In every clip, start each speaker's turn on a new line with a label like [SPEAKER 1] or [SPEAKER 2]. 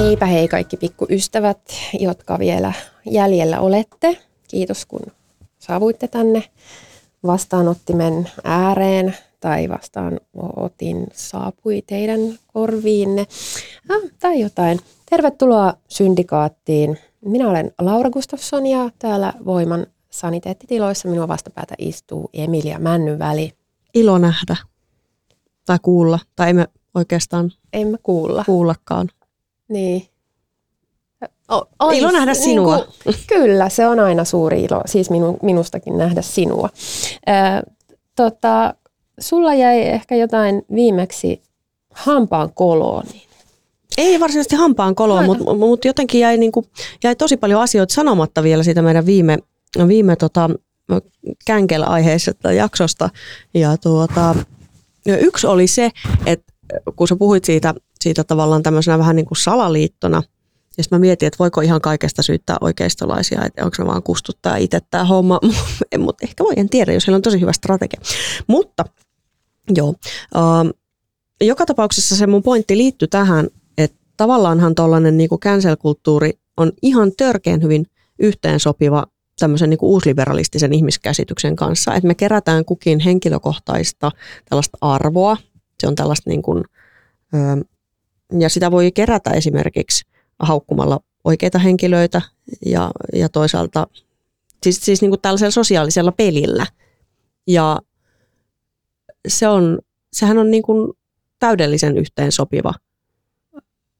[SPEAKER 1] Heipä hei kaikki pikkuystävät, jotka vielä jäljellä olette. Kiitos kun saavuitte tänne vastaanottimen ääreen tai vastaanotin saapui teidän korviinne ah, tai jotain. Tervetuloa Syndikaattiin. Minä olen Laura Gustafsson ja täällä Voiman saniteettitiloissa minua vastapäätä istuu Emilia Männynväli.
[SPEAKER 2] Ilo nähdä tai kuulla, tai emme oikeastaan
[SPEAKER 1] emme kuulla.
[SPEAKER 2] kuullakaan.
[SPEAKER 1] Niin.
[SPEAKER 2] O, ilo nähdä sinua. Niin
[SPEAKER 1] kuin, kyllä, se on aina suuri ilo, siis minu, minustakin nähdä sinua. Ö, tota, sulla jäi ehkä jotain viimeksi hampaan koloon.
[SPEAKER 2] Ei varsinaisesti hampaan koloon, mutta mut jotenkin jäi, niinku, jäi tosi paljon asioita sanomatta vielä siitä meidän viime, viime tota, känkellä aiheisesta jaksosta. Ja tuota, yksi oli se, että kun sä puhuit siitä siitä tavallaan tämmöisenä vähän niin kuin salaliittona. Ja sitten mä mietin, että voiko ihan kaikesta syyttää oikeistolaisia, että onko se vaan kustuttaa itse tämä homma. Mutta ehkä voi, en tiedä, jos heillä on tosi hyvä strategia. Mutta joo, uh, joka tapauksessa se mun pointti liittyy tähän, että tavallaanhan tuollainen niin cancel-kulttuuri on ihan törkeän hyvin yhteensopiva tämmöisen niin kuin uusliberalistisen ihmiskäsityksen kanssa, että me kerätään kukin henkilökohtaista tällaista arvoa, se on tällaista niin kuin, ö, ja sitä voi kerätä esimerkiksi haukkumalla oikeita henkilöitä ja, ja toisaalta siis, siis niin kuin tällaisella sosiaalisella pelillä. Ja se on, sehän on niin kuin täydellisen yhteensopiva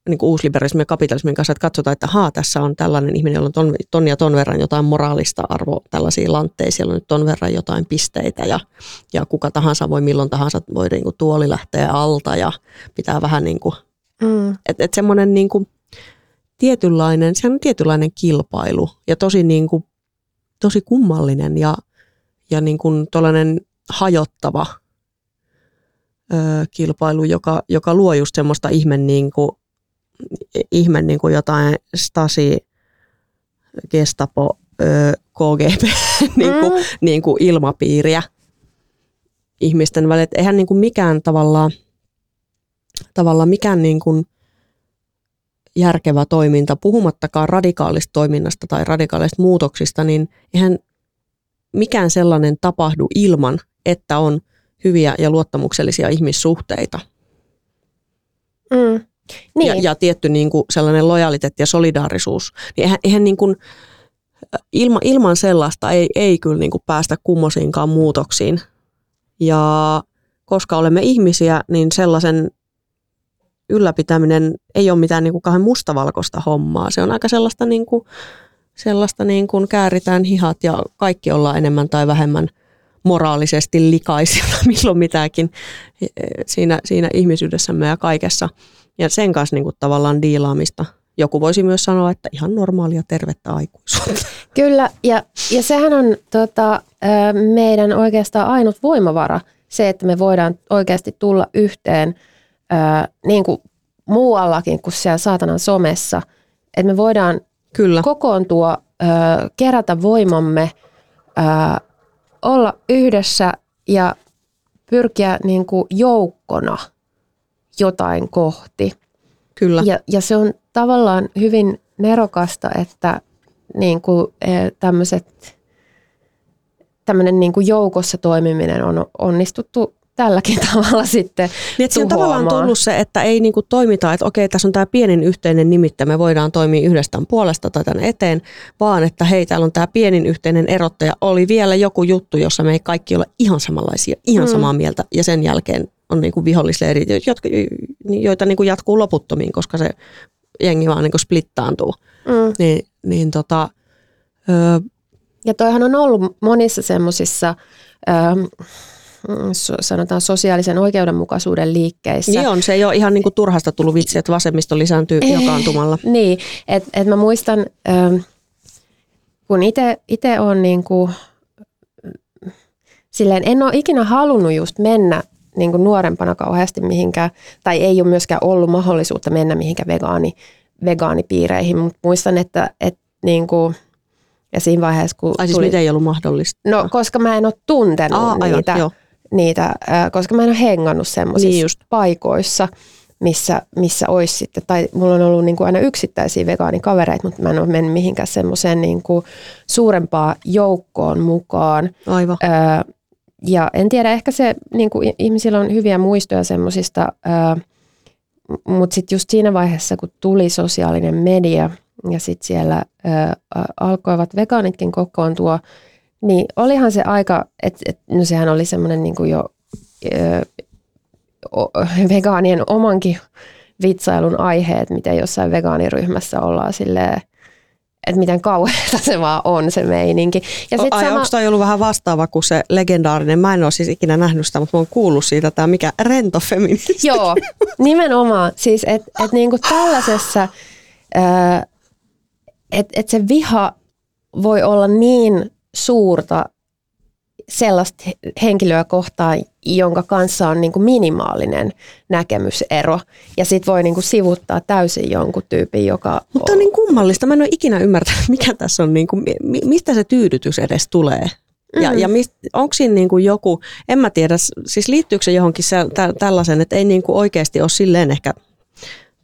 [SPEAKER 2] niin kuin uusliberalismin ja kapitalismin kanssa, että katsotaan, että haa, tässä on tällainen ihminen, jolla on ton, ton ja ton verran jotain moraalista arvoa, tällaisia lantteja, siellä on nyt ton verran jotain pisteitä ja, ja kuka tahansa voi milloin tahansa voi niin kuin tuoli lähteä alta ja pitää vähän niin kuin Mm. Että et semmoinen niin kuin tietynlainen, sehän on tietynlainen kilpailu ja tosi, niin kuin, tosi kummallinen ja, ja niin kuin hajottava ö, kilpailu, joka, joka luo just semmoista ihme, niin kuin, ihme niin kuin jotain Stasi, Gestapo, ö, KGB niin kuin, mm. niin kuin ilmapiiriä ihmisten välillä. Eihän niin kuin mikään tavallaan tavallaan mikään niin kuin järkevä toiminta, puhumattakaan radikaalista toiminnasta tai radikaalista muutoksista, niin eihän mikään sellainen tapahdu ilman, että on hyviä ja luottamuksellisia ihmissuhteita.
[SPEAKER 1] Mm. Niin.
[SPEAKER 2] Ja, ja tietty niin kuin sellainen lojaliteetti ja solidaarisuus. Niin eihän, eihän niin kuin, ilma, ilman sellaista ei, ei kyllä niin kuin päästä kummosiinkaan muutoksiin. Ja koska olemme ihmisiä, niin sellaisen ylläpitäminen ei ole mitään niin kuin kauhean mustavalkoista hommaa. Se on aika sellaista, niin kuin, sellaista niin kuin kääritään hihat ja kaikki ollaan enemmän tai vähemmän moraalisesti likaisilla milloin mitäkin e, siinä, siinä ihmisyydessämme ja kaikessa. Ja sen kanssa niin kuin tavallaan diilaamista. Joku voisi myös sanoa, että ihan normaalia tervettä aikuisuutta.
[SPEAKER 1] Kyllä, ja, ja sehän on tota, meidän oikeastaan ainut voimavara, se, että me voidaan oikeasti tulla yhteen – niin kuin muuallakin kuin siellä saatanan somessa, että me voidaan Kyllä. kokoontua, kerätä voimamme, olla yhdessä ja pyrkiä niin kuin joukkona jotain kohti.
[SPEAKER 2] Kyllä.
[SPEAKER 1] Ja, ja se on tavallaan hyvin nerokasta, että niin kuin, tämmöiset, tämmöinen niin kuin joukossa toimiminen on onnistuttu tälläkin tavalla sitten
[SPEAKER 2] Niin, että siinä on tavallaan tullut se, että ei niinku toimita, että okei, tässä on tämä pienin yhteinen nimittä, me voidaan toimia yhdestään puolesta tai tänne eteen, vaan että hei, täällä on tämä pienin yhteinen erottaja. Oli vielä joku juttu, jossa me ei kaikki ole ihan samanlaisia, ihan mm. samaa mieltä, ja sen jälkeen on niinku vihollisleirit, jotka, joita niinku jatkuu loputtomiin, koska se jengi vaan niinku splittaantuu. Mm. Niin, niin tota,
[SPEAKER 1] öö, ja toihan on ollut monissa semmoisissa sanotaan sosiaalisen oikeudenmukaisuuden liikkeissä.
[SPEAKER 2] Niin on, se ei ole ihan niin kuin turhasta tullut vitsi, että vasemmisto lisääntyy jakaantumalla.
[SPEAKER 1] niin, että et mä muistan, kun itse on niin kuin, silleen, en ole ikinä halunnut just mennä niin kuin nuorempana kauheasti mihinkään, tai ei ole myöskään ollut mahdollisuutta mennä mihinkään vegaani, vegaanipiireihin, mutta muistan, että, että niin kuin, ja siinä vaiheessa, kun
[SPEAKER 2] Ai siis tuli, miten ei ollut mahdollista?
[SPEAKER 1] No, koska mä en ole tuntenut Aa, niitä, aivan, niitä koska mä en ole hengannut semmoisissa niin paikoissa, missä, missä olisi sitten, tai mulla on ollut niin kuin aina yksittäisiä vegaanikavereita, mutta mä en ole mennyt mihinkään semmoiseen niin kuin suurempaan joukkoon mukaan.
[SPEAKER 2] Aivan.
[SPEAKER 1] Öö, ja en tiedä, ehkä se, niin kuin ihmisillä on hyviä muistoja semmoisista, öö, mutta sitten just siinä vaiheessa, kun tuli sosiaalinen media – ja sitten siellä ö, alkoivat vegaanitkin kokoontua, niin olihan se aika, että et, no sehän oli semmoinen niin jo ö, vegaanien omankin vitsailun aihe, että miten jossain vegaaniryhmässä ollaan silleen, että miten kauheata se vaan on se meininki.
[SPEAKER 2] Ja sit Ai, sama... onko toi ollut vähän vastaava kuin se legendaarinen, mä en ole siis ikinä nähnyt sitä, mutta mä oon kuullut siitä, tämä mikä rento feministi.
[SPEAKER 1] Joo, nimenomaan. Siis että et niinku tällaisessa että et se viha voi olla niin suurta sellaista henkilöä kohtaan, jonka kanssa on niin kuin minimaalinen näkemysero. Ja sitten voi niin kuin sivuttaa täysin jonkun tyypin, joka...
[SPEAKER 2] Mutta on niin kummallista. Mä en ole ikinä ymmärtänyt, mikä tässä on, niin kuin, mistä se tyydytys edes tulee. Ja, mm. ja onko siinä niin kuin joku, en mä tiedä, siis liittyykö se johonkin se, tä, tällaisen, että ei niin kuin oikeasti ole silleen ehkä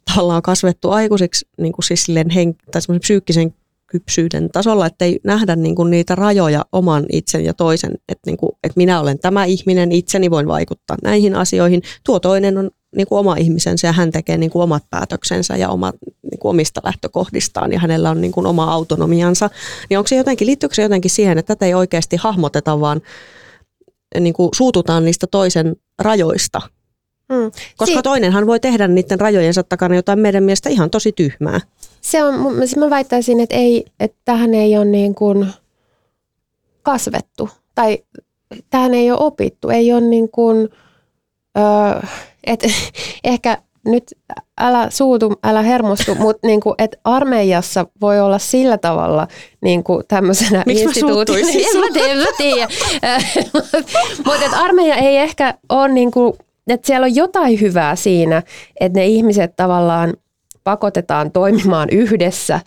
[SPEAKER 2] tavallaan kasvettu aikuisiksi niin kuin siis silleen hen, tai psyykkisen kypsyyden tasolla, että ei nähdä niin kuin niitä rajoja oman itsen ja toisen, että, niin kuin, että minä olen tämä ihminen, itseni voin vaikuttaa näihin asioihin. Tuo toinen on niin kuin oma ihmisensä ja hän tekee niin kuin omat päätöksensä ja omat, niin kuin omista lähtökohdistaan ja hänellä on niin kuin oma autonomiansa. Niin onko se jotenkin, liittyykö se jotenkin siihen, että tätä ei oikeasti hahmoteta, vaan niin kuin suututaan niistä toisen rajoista Mm. Koska si- toinenhan voi tehdä niiden rajojensa takana jotain meidän mielestä ihan tosi tyhmää.
[SPEAKER 1] Se on, mä väittäisin, että, ei, että tähän ei ole niin kuin kasvettu tai tähän ei ole opittu. Ei ole niin kuin, öö, et, ehkä nyt älä suutu, älä hermostu, mutta niin kuin, et armeijassa voi olla sillä tavalla niin kuin tämmöisenä instituutina. En mä tiedä, mä tiedä. mutta armeija ei ehkä ole niin kuin että siellä on jotain hyvää siinä, että ne ihmiset tavallaan pakotetaan toimimaan yhdessä.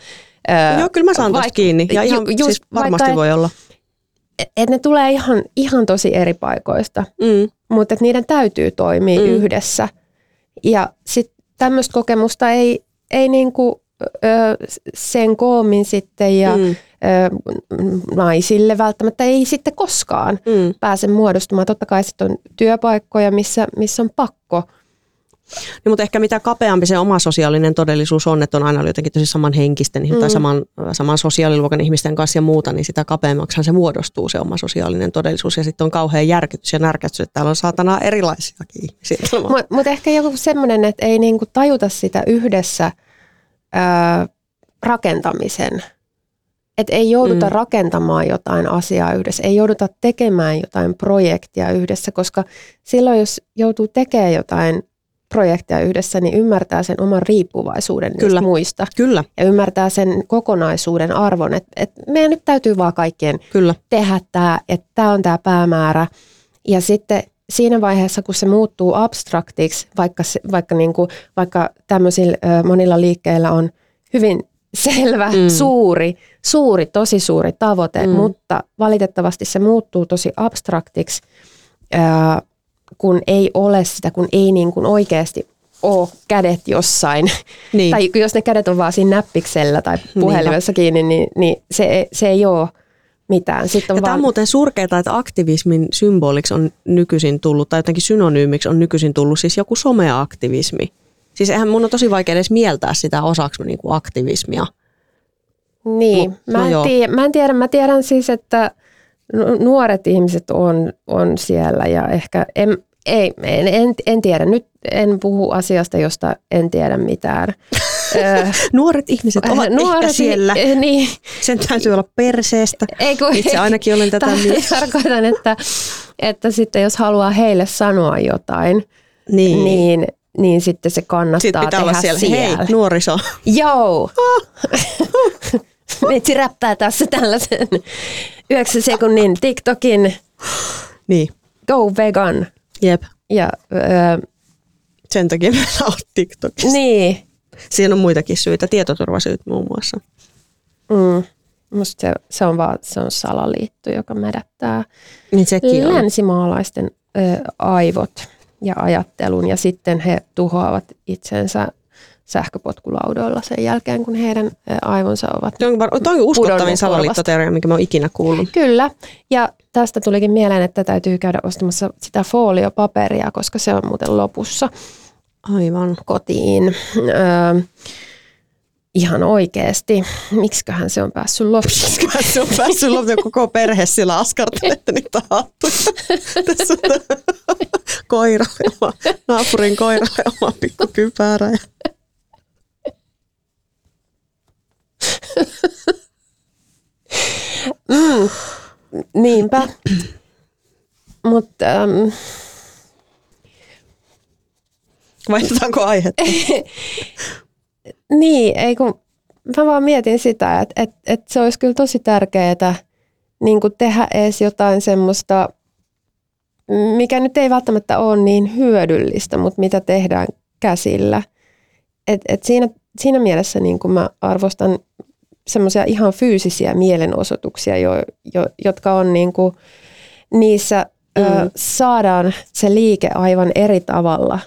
[SPEAKER 2] Joo, kyllä mä saan vaik- kiinni. Ja ihan, ju, just, siis varmasti vaikka, voi olla.
[SPEAKER 1] Että ne tulee ihan, ihan tosi eri paikoista, mm. mutta niiden täytyy toimia mm. yhdessä. Ja sitten tämmöistä kokemusta ei, ei niinku, ö, sen koomin sitten ja mm naisille välttämättä ei sitten koskaan mm. pääse muodostumaan. Totta kai sitten on työpaikkoja, missä, missä on pakko.
[SPEAKER 2] Niin, mutta ehkä mitä kapeampi se oma sosiaalinen todellisuus on, että on aina jotenkin tosi samanhenkisten mm. tai saman, saman sosiaaliluokan ihmisten kanssa ja muuta, niin sitä kapeammaksihan se muodostuu se oma sosiaalinen todellisuus. Ja sitten on kauhean järkytys ja närkätys, että täällä on saatana erilaisiakin ihmisiä.
[SPEAKER 1] Mutta mut ehkä joku semmoinen, että ei niinku tajuta sitä yhdessä ää, rakentamisen – että ei jouduta mm. rakentamaan jotain asiaa yhdessä, ei jouduta tekemään jotain projektia yhdessä, koska silloin jos joutuu tekemään jotain projektia yhdessä, niin ymmärtää sen oman riippuvaisuuden Kyllä. muista.
[SPEAKER 2] Kyllä.
[SPEAKER 1] Ja ymmärtää sen kokonaisuuden arvon, että, että meidän nyt täytyy vaan kaikkien Kyllä. tehdä tämä, että tämä on tämä päämäärä. Ja sitten siinä vaiheessa, kun se muuttuu abstraktiksi, vaikka, vaikka, niin kuin, vaikka tämmöisillä monilla liikkeillä on hyvin selvä, mm. suuri, suuri, tosi suuri tavoite, mm. mutta valitettavasti se muuttuu tosi abstraktiksi, ää, kun ei ole sitä, kun ei niin kuin oikeasti ole kädet jossain. Niin. Tai jos ne kädet on vaan siinä näppiksellä tai puhelimessa kiinni, niin, niin se, se ei ole mitään. Sitten on
[SPEAKER 2] Ja tämä on
[SPEAKER 1] vaan,
[SPEAKER 2] muuten surkeaa, että aktivismin symboliksi on nykyisin tullut, tai jotenkin synonyymiksi on nykyisin tullut siis joku someaktivismi. Siis eihän mun on tosi vaikea edes mieltää sitä osaksi niin kuin aktivismia.
[SPEAKER 1] niin,
[SPEAKER 2] Mut- no
[SPEAKER 1] mä, en
[SPEAKER 2] joo.
[SPEAKER 1] tiedä, mä en tiedä, mä tiedän siis, että nu- nuoret ihmiset on, on siellä ja ehkä, en, ei, en, en, en tiedä, nyt en puhu asiasta, josta en tiedä mitään.
[SPEAKER 2] Nuoret ihmiset ovat
[SPEAKER 1] nuoret
[SPEAKER 2] ehkä siellä.
[SPEAKER 1] i- Niin,
[SPEAKER 2] Sen täytyy olla perseestä.
[SPEAKER 1] ei kun,
[SPEAKER 2] Itse ainakin olen tätä mieltä.
[SPEAKER 1] Tarkoitan, että, että sitten jos haluaa heille sanoa jotain,
[SPEAKER 2] Niin.
[SPEAKER 1] niin, niin sitten se kannattaa
[SPEAKER 2] Sitten pitää
[SPEAKER 1] tehdä
[SPEAKER 2] olla siellä,
[SPEAKER 1] siellä.
[SPEAKER 2] hei nuoriso.
[SPEAKER 1] Joo! Metsi räppää tässä tällaisen 9 sekunnin TikTokin
[SPEAKER 2] Niin,
[SPEAKER 1] Go Vegan.
[SPEAKER 2] Jep.
[SPEAKER 1] Ja, öö,
[SPEAKER 2] Sen takia meillä on TikTokissa.
[SPEAKER 1] niin,
[SPEAKER 2] Siinä on muitakin syitä, tietoturvasyyt muun muassa.
[SPEAKER 1] mm, musta se, se, on vaan se on salaliitto, joka mädättää
[SPEAKER 2] Niin sekin
[SPEAKER 1] länsimaalaisten ö, aivot ja ajattelun ja sitten he tuhoavat itsensä sähköpotkulaudoilla sen jälkeen, kun heidän aivonsa ovat
[SPEAKER 2] Toi on, on uskottavin salaliittoteoria, minkä mä oon ikinä kuullut.
[SPEAKER 1] Kyllä, ja tästä tulikin mieleen, että täytyy käydä ostamassa sitä foliopaperia, koska se on muuten lopussa
[SPEAKER 2] Aivan.
[SPEAKER 1] kotiin. Öö, ihan oikeasti. Miksiköhän se on päässyt loppuun?
[SPEAKER 2] Kyllä se on päässyt loppuun koko perhe sillä askartelette niitä hattuja. Tässä on koira, naapurin koira ja oma pikku Ja
[SPEAKER 1] Niinpä. Mutta ähm,
[SPEAKER 2] Vaihdetaanko aihetta?
[SPEAKER 1] niin, ei kun mä vaan mietin sitä, että et, et se olisi kyllä tosi tärkeää niin tehdä edes jotain semmoista, mikä nyt ei välttämättä ole niin hyödyllistä, mutta mitä tehdään käsillä. Et, et siinä, siinä mielessä niin kuin mä arvostan semmoisia ihan fyysisiä mielenosoituksia, jo, jo, jotka on niin kuin, niissä mm. ö, saadaan se liike aivan eri tavalla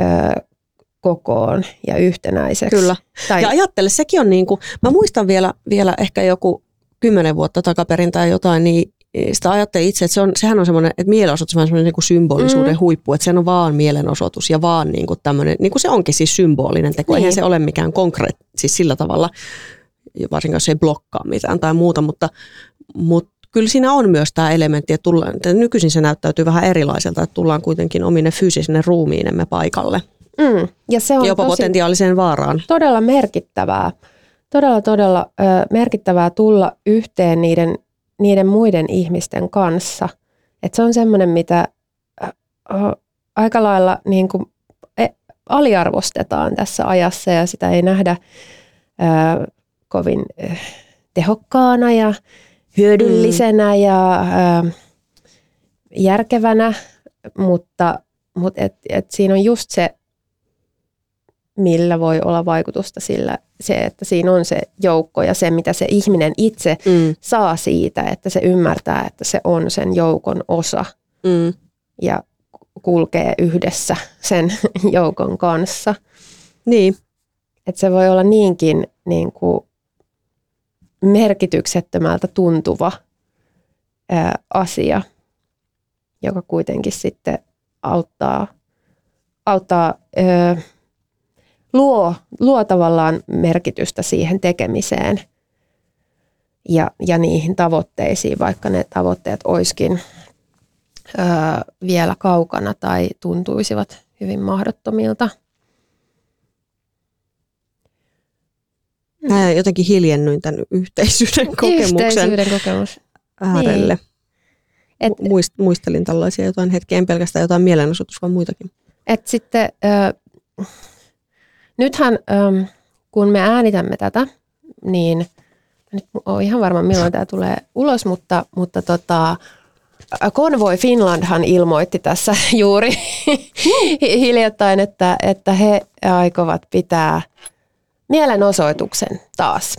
[SPEAKER 1] ö, kokoon ja yhtenäiseksi.
[SPEAKER 2] Kyllä.
[SPEAKER 1] Tai,
[SPEAKER 2] Ja ajattele, sekin on niin kuin, mä muistan vielä, vielä ehkä joku kymmenen vuotta takaperin tai jotain, niin sitä ajattelin itse, että se on, sehän on semmoinen, että mielenosoitus on semmoinen niin kuin symbolisuuden
[SPEAKER 1] Mm.
[SPEAKER 2] huippu, että se on vaan mielenosoitus ja vaan niin kuin tämmöinen, niin kuin se onkin siis symbolinen teko,
[SPEAKER 1] Niin.
[SPEAKER 2] eihän se ole mikään konkreet, siis sillä tavalla, varsinkin jos ei blokkaa mitään tai muuta, mutta, mutta kyllä siinä on myös tämä elementti, että, tullaan, että nykyisin se näyttäytyy vähän erilaiselta, että tullaan kuitenkin omine fyysisine ruumiinemme paikalle,
[SPEAKER 1] mm, ja se on
[SPEAKER 2] jopa potentiaaliseen vaaraan.
[SPEAKER 1] todella merkittävää, todella todella ö, merkittävää tulla yhteen niiden, niiden muiden ihmisten kanssa. Et se on semmoinen, mitä ö, ö, aika lailla niin kuin, e, aliarvostetaan tässä ajassa ja sitä ei nähdä ö, kovin tehokkaana ja hyödyllisenä ja ö, järkevänä, mutta, mutta et, et siinä on just se millä voi olla vaikutusta sillä, se, että siinä on se joukko ja se, mitä se ihminen itse
[SPEAKER 2] Mm,
[SPEAKER 1] saa siitä, että se ymmärtää, että se on sen joukon osa
[SPEAKER 2] mm.
[SPEAKER 1] ja kulkee yhdessä sen joukon kanssa.
[SPEAKER 2] Niin,
[SPEAKER 1] Että se voi olla niinkin niin kuin merkityksettömältä tuntuva ää, asia, joka kuitenkin sitten auttaa, auttaa ää, luo, luo tavallaan merkitystä siihen tekemiseen ja, ja niihin tavoitteisiin, vaikka ne tavoitteet olisikin ää, vielä kaukana tai tuntuisivat hyvin mahdottomilta.
[SPEAKER 2] Mä jotenkin hiljennyin tämän yhteisyyden kokemuksen
[SPEAKER 1] Yhteisyyden kokemus.
[SPEAKER 2] äärelle.
[SPEAKER 1] Et,
[SPEAKER 2] Muist, muistelin tällaisia jotain hetkiä, en pelkästään jotain mielenosoitus, vaan muitakin.
[SPEAKER 1] et sitten, ö, nythän ö, kun me äänitämme tätä, niin nyt olen ihan varma milloin tämä tulee ulos, mutta, mutta tota, Convoy Finlandhan ilmoitti tässä juuri hiljattain, että, että he aikovat pitää mielenosoituksen taas.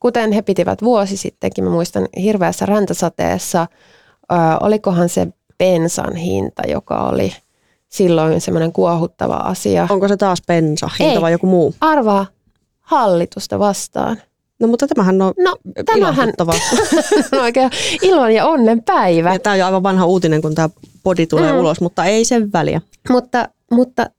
[SPEAKER 1] Kuten he pitivät vuosi sittenkin, mä muistan hirveässä räntäsateessa, ö, olikohan se bensan hinta, joka oli silloin semmoinen kuohuttava asia.
[SPEAKER 2] Onko se taas bensa, hinta
[SPEAKER 1] Ei.
[SPEAKER 2] vai joku muu?
[SPEAKER 1] Arvaa hallitusta vastaan.
[SPEAKER 2] No mutta tämähän on
[SPEAKER 1] No tämähän on oikein ilon ja onnen päivä.
[SPEAKER 2] Ja tämä on jo aivan vanha uutinen, kun tämä podi tulee mm. ulos, mutta ei sen väliä.
[SPEAKER 1] Mutta, mutta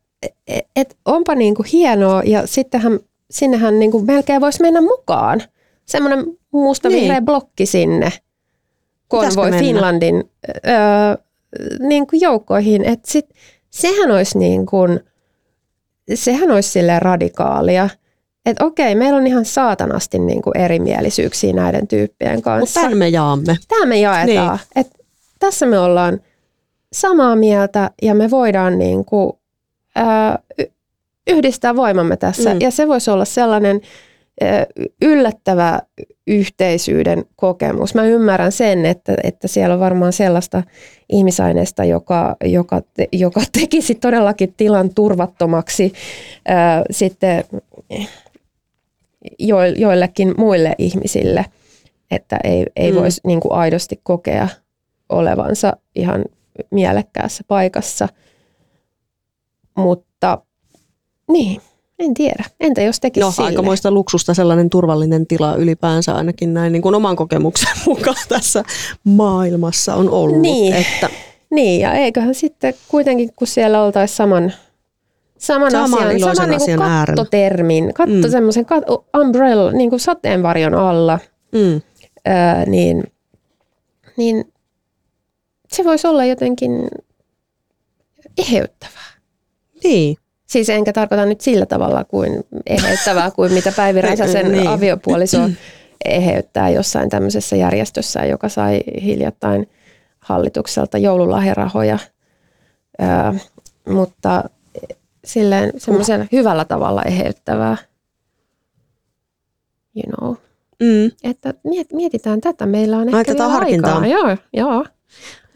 [SPEAKER 1] et, et onpa niin kuin hienoa ja sittenhän sinnehän niin kuin melkein voisi mennä mukaan. Semmoinen musta niin. vihreä blokki sinne Konvoi Finlandin öö, niin kuin joukkoihin. Et sit, sehän olisi niin kuin, sehän olisi sille radikaalia. Että okei, meillä on ihan saatanasti niin kuin erimielisyyksiä näiden tyyppien kanssa.
[SPEAKER 2] Mutta me jaamme.
[SPEAKER 1] Tämä me jaetaan. Niin. Et tässä me ollaan samaa mieltä ja me voidaan niin kuin, ö, yhdistää voimamme tässä. Mm. Ja se voisi olla sellainen yllättävä yhteisyyden kokemus. Mä ymmärrän sen, että, että siellä on varmaan sellaista ihmisaineesta, joka, joka, te, joka tekisi todellakin tilan turvattomaksi ää, sitten jo, joillekin muille ihmisille, että ei, ei mm. voisi niin kuin aidosti kokea olevansa ihan mielekkäässä paikassa. Mutta niin, en tiedä. Entä jos tekisi
[SPEAKER 2] No
[SPEAKER 1] sille?
[SPEAKER 2] aikamoista luksusta sellainen turvallinen tila ylipäänsä ainakin näin niin kuin oman kokemuksen mukaan tässä maailmassa on ollut.
[SPEAKER 1] Niin,
[SPEAKER 2] että
[SPEAKER 1] niin ja eiköhän sitten kuitenkin, kun siellä oltaisiin saman, saman,
[SPEAKER 2] saman
[SPEAKER 1] asian, saman niin kuin kattotermin, katto mm. semmoisen kat, umbrella, niin kuin sateenvarjon alla, mm. ää, niin, niin se voisi olla jotenkin eheyttävää.
[SPEAKER 2] Niin.
[SPEAKER 1] Siis enkä tarkoita nyt sillä tavalla kuin eheyttävää kuin mitä Päivi Räsäsen niin. aviopuoliso eheyttää jossain tämmöisessä järjestössä, joka sai hiljattain hallitukselta joululahjarahoja. Öö, mutta silleen semmoisen hyvällä tavalla eheyttävää. You know. Mm. Että mietitään tätä. Meillä on ehkä vielä aikaa. Joo, joo.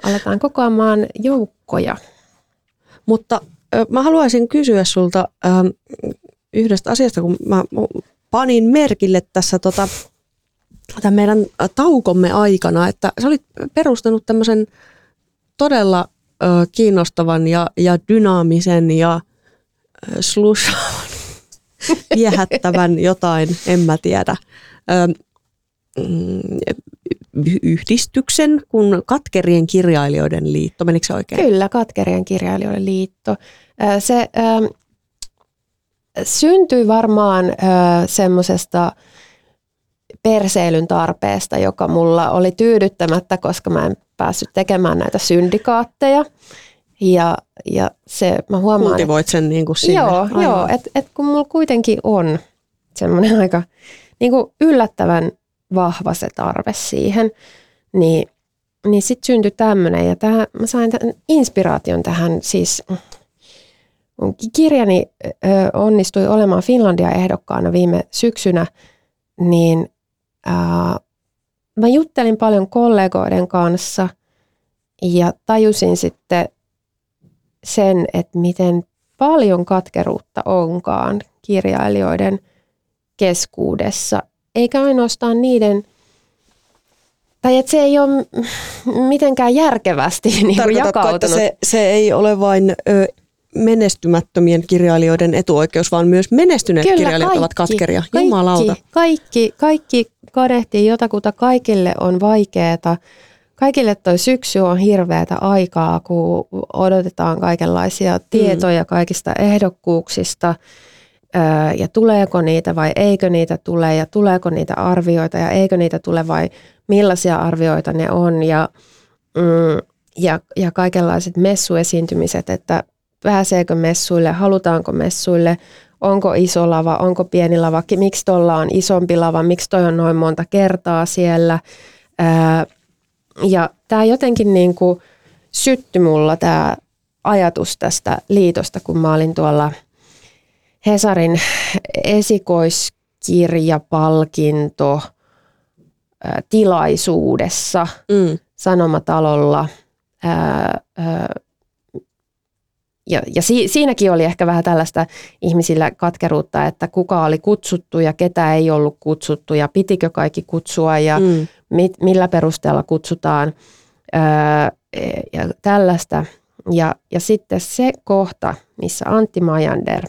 [SPEAKER 1] Aletaan kokoamaan joukkoja.
[SPEAKER 2] Mutta mä haluaisin kysyä sulta ähm, yhdestä asiasta, kun mä panin merkille tässä tota, tämän meidän taukomme aikana, että sä olit perustanut tämmöisen todella kiinnostavan ja, ja dynaamisen ja slushavan, viehättävän jotain, en mä tiedä, mm, yhdistyksen kuin Katkerien kirjailijoiden liitto. Menikö se oikein?
[SPEAKER 1] Kyllä, Katkerien kirjailijoiden liitto. Se äh, syntyi varmaan äh, semmoisesta perseilyn tarpeesta, joka mulla oli tyydyttämättä, koska mä en päässyt tekemään näitä syndikaatteja. Ja, ja se, mä huomaan...
[SPEAKER 2] Kultivoit sen niin kuin sinne.
[SPEAKER 1] Joo, joo että et kun mulla kuitenkin on semmoinen aika niin kuin yllättävän vahva se tarve siihen, niin, niin sitten syntyi tämmöinen. Ja tähän, mä sain tämän inspiraation tähän siis kirjani ö, onnistui olemaan Finlandia-ehdokkaana viime syksynä, niin ää, mä juttelin paljon kollegoiden kanssa ja tajusin sitten sen, että miten paljon katkeruutta onkaan kirjailijoiden keskuudessa, eikä ainoastaan niiden, tai että se ei ole mitenkään järkevästi niin kuin jakautunut.
[SPEAKER 2] että se, se ei ole vain ö, menestymättömien kirjailijoiden etuoikeus, vaan myös menestyneet Kyllä, kirjailijat kaikki, ovat katkeria. Jumalauta.
[SPEAKER 1] Kaikki, kaikki kadehtii jotakuta, kaikille on vaikeaa. Kaikille toi syksy on hirveätä aikaa, kun odotetaan kaikenlaisia mm. tietoja kaikista ehdokkuuksista ja tuleeko niitä vai eikö niitä tule ja tuleeko niitä arvioita ja eikö niitä tule vai millaisia arvioita ne on ja, mm, ja, ja kaikenlaiset messuesiintymiset, että pääseekö messuille, halutaanko messuille, onko iso lava, onko pieni lava, miksi tuolla on isompi lava, miksi toi on noin monta kertaa siellä. Ja tämä jotenkin niin kuin syttyi mulla tämä ajatus tästä liitosta, kun mä olin tuolla Hesarin esikoiskirjapalkinto tilaisuudessa mm. Sanomatalolla ää, ää, ja, ja si, siinäkin oli ehkä vähän tällaista ihmisillä katkeruutta, että kuka oli kutsuttu ja ketä ei ollut kutsuttu ja pitikö kaikki kutsua ja mm. mit, millä perusteella kutsutaan öö, ja tällaista. Ja, ja sitten se kohta, missä Antti Majander,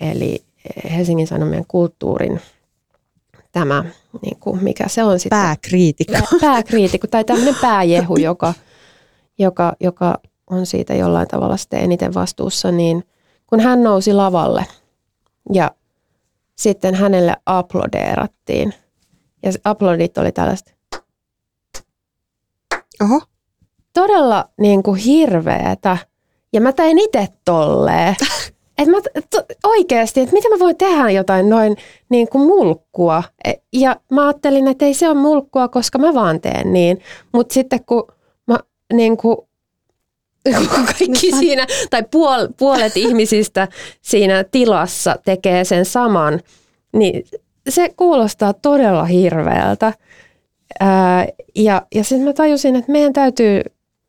[SPEAKER 1] eli Helsingin Sanomien kulttuurin tämä, niin kuin, mikä se on sitten?
[SPEAKER 2] Pääkriitikko.
[SPEAKER 1] Pää, pääkriitikko tai tämmöinen pääjehu, joka, joka, joka on siitä jollain tavalla sitten eniten vastuussa, niin kun hän nousi lavalle ja sitten hänelle aplodeerattiin. Ja aplodit oli tällaista
[SPEAKER 2] Oho.
[SPEAKER 1] todella niin kuin hirveetä. Ja mä tein itse tolleen. Et mä, to, oikeasti, että miten mä voin tehdä jotain noin niin kuin mulkkua. E, ja mä ajattelin, että ei se ole mulkkua, koska mä vaan teen niin. Mutta sitten kun mä niin kuin, kaikki siinä, tai puol, puolet ihmisistä siinä tilassa tekee sen saman, niin se kuulostaa todella hirveältä. Ää, ja ja sitten mä tajusin, että meidän täytyy,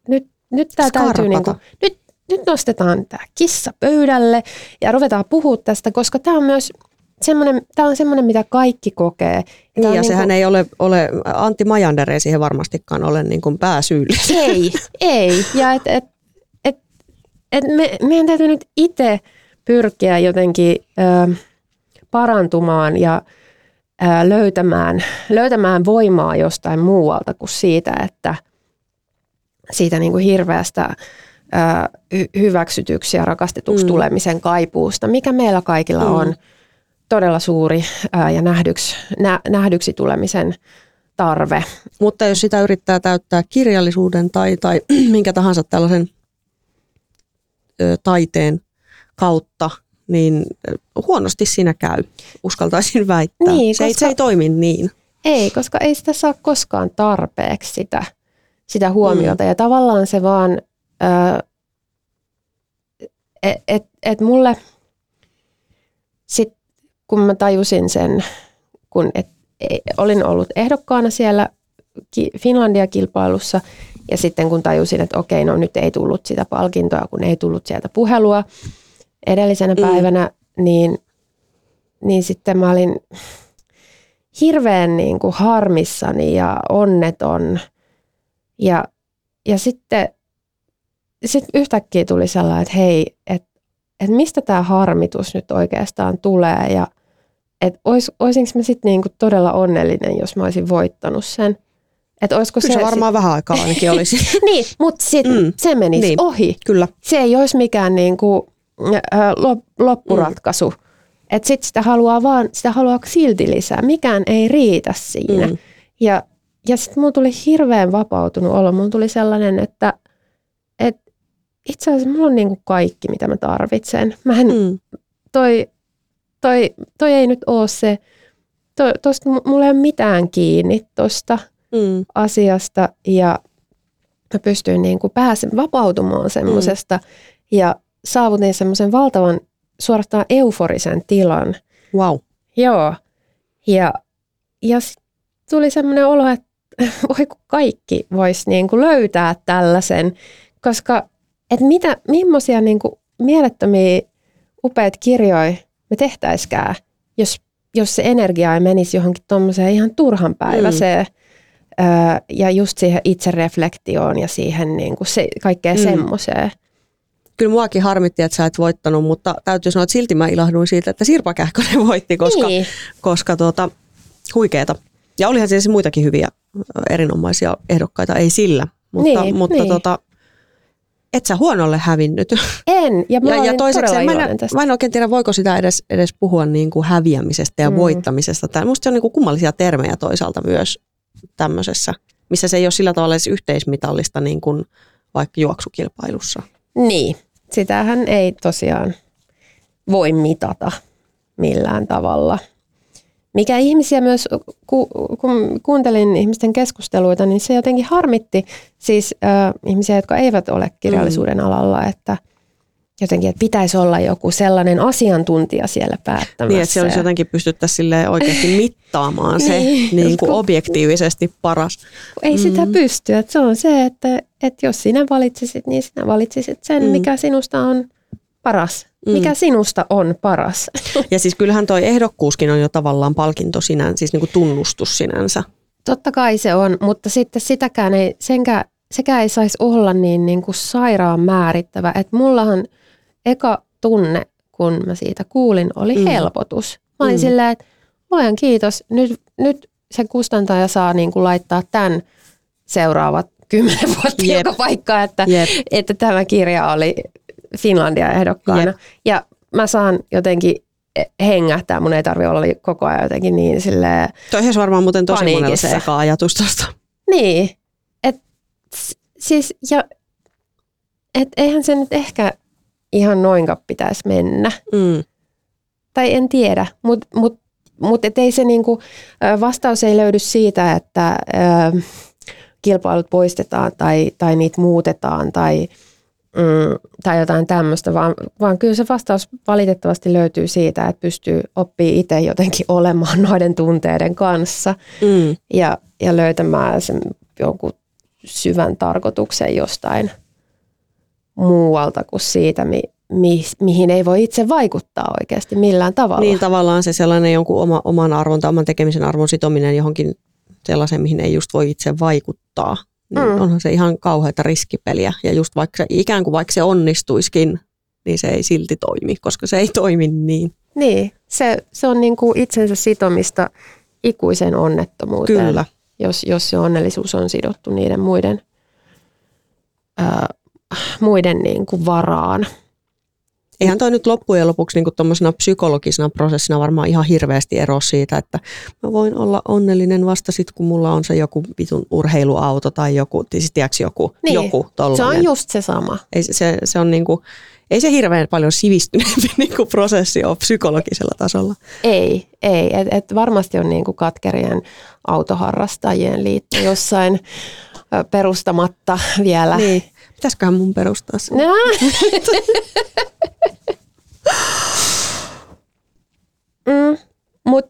[SPEAKER 1] nyt, nyt tämä täytyy, niinku, nyt, nyt nostetaan tämä kissa pöydälle ja ruvetaan puhua tästä, koska tämä on myös semmoinen, tämä on semmoinen, mitä kaikki kokee.
[SPEAKER 2] Niin, ja
[SPEAKER 1] niin
[SPEAKER 2] sehän ei ole, ole Antti Majander ei siihen varmastikaan ole niin kuin pääsyyllinen.
[SPEAKER 1] Ei, ei. Ja et, et, et, et me, meidän täytyy nyt itse pyrkiä jotenkin ö, parantumaan ja ö, löytämään, löytämään voimaa jostain muualta kuin siitä, että siitä niin kuin hirveästä hyväksytyksi ja rakastetuksi mm. tulemisen kaipuusta, mikä meillä kaikilla mm. on todella suuri ja nähdyksi, nä, nähdyksi tulemisen tarve.
[SPEAKER 2] Mutta jos sitä yrittää täyttää kirjallisuuden tai, tai minkä tahansa tällaisen ö, taiteen kautta, niin huonosti siinä käy, uskaltaisin väittää.
[SPEAKER 1] Niin,
[SPEAKER 2] se, ei, se ei toimi niin.
[SPEAKER 1] Ei, koska ei sitä saa koskaan tarpeeksi sitä, sitä huomiota. Mm. Ja tavallaan se vaan, että et, et mulle, sit, kun mä tajusin sen, kun et, e, olin ollut ehdokkaana siellä Finlandia-kilpailussa, ja sitten kun tajusin, että okei, no nyt ei tullut sitä palkintoa, kun ei tullut sieltä puhelua edellisenä mm. päivänä, niin, niin sitten mä olin hirveän niin kuin harmissani ja onneton. Ja, ja sitten sit yhtäkkiä tuli sellainen, että hei, että et mistä tämä harmitus nyt oikeastaan tulee ja että ois, oisinko mä sitten niinku todella onnellinen, jos mä olisin voittanut sen.
[SPEAKER 2] Että olisiko Kyllä se, se varmaan sit... vähän aikaa ainakin olisi.
[SPEAKER 1] niin, mutta sitten mm. se menisi niin. ohi.
[SPEAKER 2] Kyllä.
[SPEAKER 1] Se ei olisi mikään niinku, äh, loppuratkaisu. Mm. Että sitten sitä haluaa vaan, sitä haluaa silti lisää. Mikään ei riitä siinä. Mm. Ja, ja sitten mulla tuli hirveän vapautunut olo. Mulla tuli sellainen, että et itse asiassa mulla on niinku kaikki, mitä mä tarvitsen. Mä en, mm. toi, toi, toi ei nyt ole se, to, tosta mulla ei ole mitään kiinni tosta mm. asiasta. Ja mä pystyin niinku pääsemään vapautumaan semmoisesta. Mm. Ja saavutin semmoisen valtavan suorastaan euforisen tilan.
[SPEAKER 2] Wow.
[SPEAKER 1] Joo. Ja, ja tuli semmoinen olo, että voi kun kaikki voisi niin kuin löytää tällaisen, koska että mitä, millaisia niin kuin mielettömiä upeat kirjoja me tehtäiskään, jos, jos se energia ei menisi johonkin tuommoiseen ihan turhanpäiväiseen mm. öö, ja just siihen itsereflektioon ja siihen niin kuin se, kaikkeen mm. semmoiseen
[SPEAKER 2] kyllä muakin harmitti, että sä et voittanut, mutta täytyy sanoa, että silti mä ilahduin siitä, että Sirpa Kähkönen voitti, koska, niin. koska tuota, huikeeta. Ja olihan siis muitakin hyviä, erinomaisia ehdokkaita, ei sillä, mutta, niin, mutta niin. Tota, et sä huonolle hävinnyt.
[SPEAKER 1] En, ja mä ja, ja toiseksi, mä en,
[SPEAKER 2] mä en oikein tiedä, voiko sitä edes, edes puhua niin kuin häviämisestä ja mm. voittamisesta. Tää, musta se on niin kuin kummallisia termejä toisaalta myös tämmöisessä, missä se ei ole sillä tavalla edes yhteismitallista niin kuin vaikka juoksukilpailussa.
[SPEAKER 1] Niin, sitähän ei tosiaan voi mitata millään tavalla. Mikä ihmisiä myös, ku, kun kuuntelin ihmisten keskusteluita, niin se jotenkin harmitti siis äh, ihmisiä, jotka eivät ole kirjallisuuden mm. alalla, että jotenkin, että pitäisi olla joku sellainen asiantuntija siellä päättämässä.
[SPEAKER 2] Niin, että se olisi jotenkin pystyttäisiin oikeasti mittaamaan se niin, niin kuin objektiivisesti paras.
[SPEAKER 1] Ei mm. sitä pysty. Että se on se, että, että jos sinä valitsisit, niin sinä valitsisit sen, mm. mikä sinusta on paras. Mm. Mikä sinusta on paras.
[SPEAKER 2] Ja siis kyllähän toi ehdokkuuskin on jo tavallaan palkinto sinänsä, siis niin kuin tunnustus sinänsä.
[SPEAKER 1] Totta kai se on, mutta sitten sitäkään ei, senkään, sekään ei saisi olla niin, niin kuin sairaan määrittävä. Että mullahan – eka tunne, kun mä siitä kuulin, oli mm. helpotus. Mä olin mm. silleen, että luojan kiitos, nyt, nyt se kustantaja saa niin kuin laittaa tämän seuraavat kymmenen vuotta
[SPEAKER 2] Jep.
[SPEAKER 1] joka paikkaan, että,
[SPEAKER 2] Jep.
[SPEAKER 1] että tämä kirja oli Finlandia ehdokkaana.
[SPEAKER 2] Jep.
[SPEAKER 1] Ja mä saan jotenkin hengähtää, mun ei tarvi olla koko ajan jotenkin niin silleen,
[SPEAKER 2] Toi olisi varmaan muuten tosi monella se
[SPEAKER 1] Paniikissa.
[SPEAKER 2] eka ajatus tosta.
[SPEAKER 1] niin, et siis ja et eihän se nyt ehkä ihan noinkaan pitäisi mennä.
[SPEAKER 2] Mm.
[SPEAKER 1] Tai en tiedä, mutta mut, mut et ei se niinku, vastaus ei löydy siitä, että ö, kilpailut poistetaan tai, tai niitä muutetaan tai, mm, tai jotain tämmöistä, vaan, vaan kyllä se vastaus valitettavasti löytyy siitä, että pystyy oppii itse jotenkin olemaan noiden tunteiden kanssa
[SPEAKER 2] Mm.
[SPEAKER 1] ja, ja löytämään sen jonkun syvän tarkoituksen jostain muualta kuin siitä, mi, mi, mihin ei voi itse vaikuttaa oikeasti millään tavalla.
[SPEAKER 2] Niin tavallaan se sellainen jonkun oma, oman arvon tai oman tekemisen arvon sitominen johonkin sellaiseen, mihin ei just voi itse vaikuttaa. Niin
[SPEAKER 1] Mm.
[SPEAKER 2] Onhan se ihan kauheata riskipeliä. Ja just vaikka se, ikään kuin vaikka se onnistuiskin, niin se ei silti toimi, koska se ei toimi niin.
[SPEAKER 1] Niin, se, se on niin kuin itsensä sitomista ikuisen onnettomuuteen,
[SPEAKER 2] Kyllä.
[SPEAKER 1] Jos, jos se onnellisuus on sidottu niiden muiden, ää, muiden niin kuin varaan.
[SPEAKER 2] Eihän toi nyt loppujen lopuksi niin tuommoisena psykologisena prosessina varmaan ihan hirveästi ero siitä, että mä voin olla onnellinen vasta sitten, kun mulla on se joku vitun urheiluauto tai joku, siis tiedätkö, joku,
[SPEAKER 1] Niin.
[SPEAKER 2] joku
[SPEAKER 1] Se
[SPEAKER 2] tollainen.
[SPEAKER 1] on just se sama.
[SPEAKER 2] Ei, se- se, se on niinku, ei se hirveän paljon sivistyneempi niinku prosessi ole psykologisella tasolla.
[SPEAKER 1] Ei, ei. Et, et varmasti on niin kuin katkerien autoharrastajien liitto jossain perustamatta vielä.
[SPEAKER 2] Niin. Pitäisiköhän mun perustaa se?
[SPEAKER 1] No. mm, Mut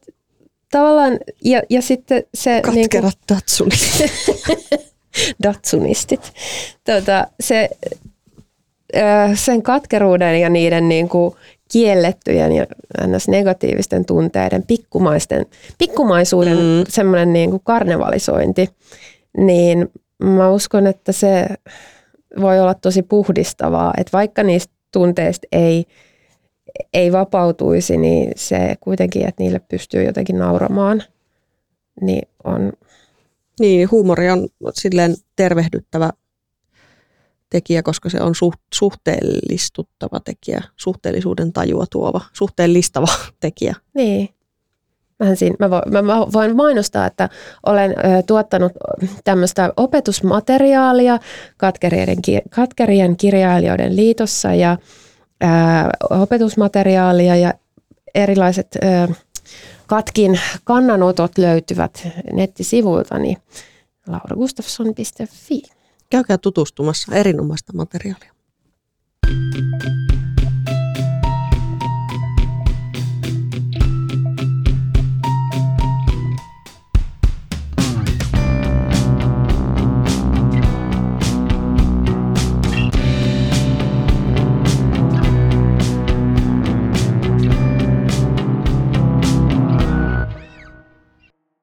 [SPEAKER 1] tavallaan, ja, ja sitten se...
[SPEAKER 2] Katkerat Datsuni.
[SPEAKER 1] Datsunistit. Tota, se, ö, sen katkeruuden ja niiden niin kuin kiellettyjen ja ns. negatiivisten tunteiden, pikkumaisten, pikkumaisuuden mm. semmoinen niin kuin karnevalisointi, niin mä uskon, että se voi olla tosi puhdistavaa, että vaikka niistä tunteista ei, ei vapautuisi, niin se kuitenkin, että niille pystyy jotenkin nauramaan, niin on
[SPEAKER 2] niin, huumori on silleen tervehdyttävä tekijä, koska se on suht, suhteellistuttava tekijä, suhteellisuuden tajua tuova, suhteellistava tekijä.
[SPEAKER 1] Niin. Mähän siinä, mä, voin, mä, voin mainostaa, että olen ö, tuottanut tämmöistä opetusmateriaalia katkerien, katkerien kirjailijoiden liitossa ja ö, opetusmateriaalia ja erilaiset ö, katkin kannanotot löytyvät nettisivuiltani lauragustafsson.fi.
[SPEAKER 2] Käykää tutustumassa erinomaista materiaalia.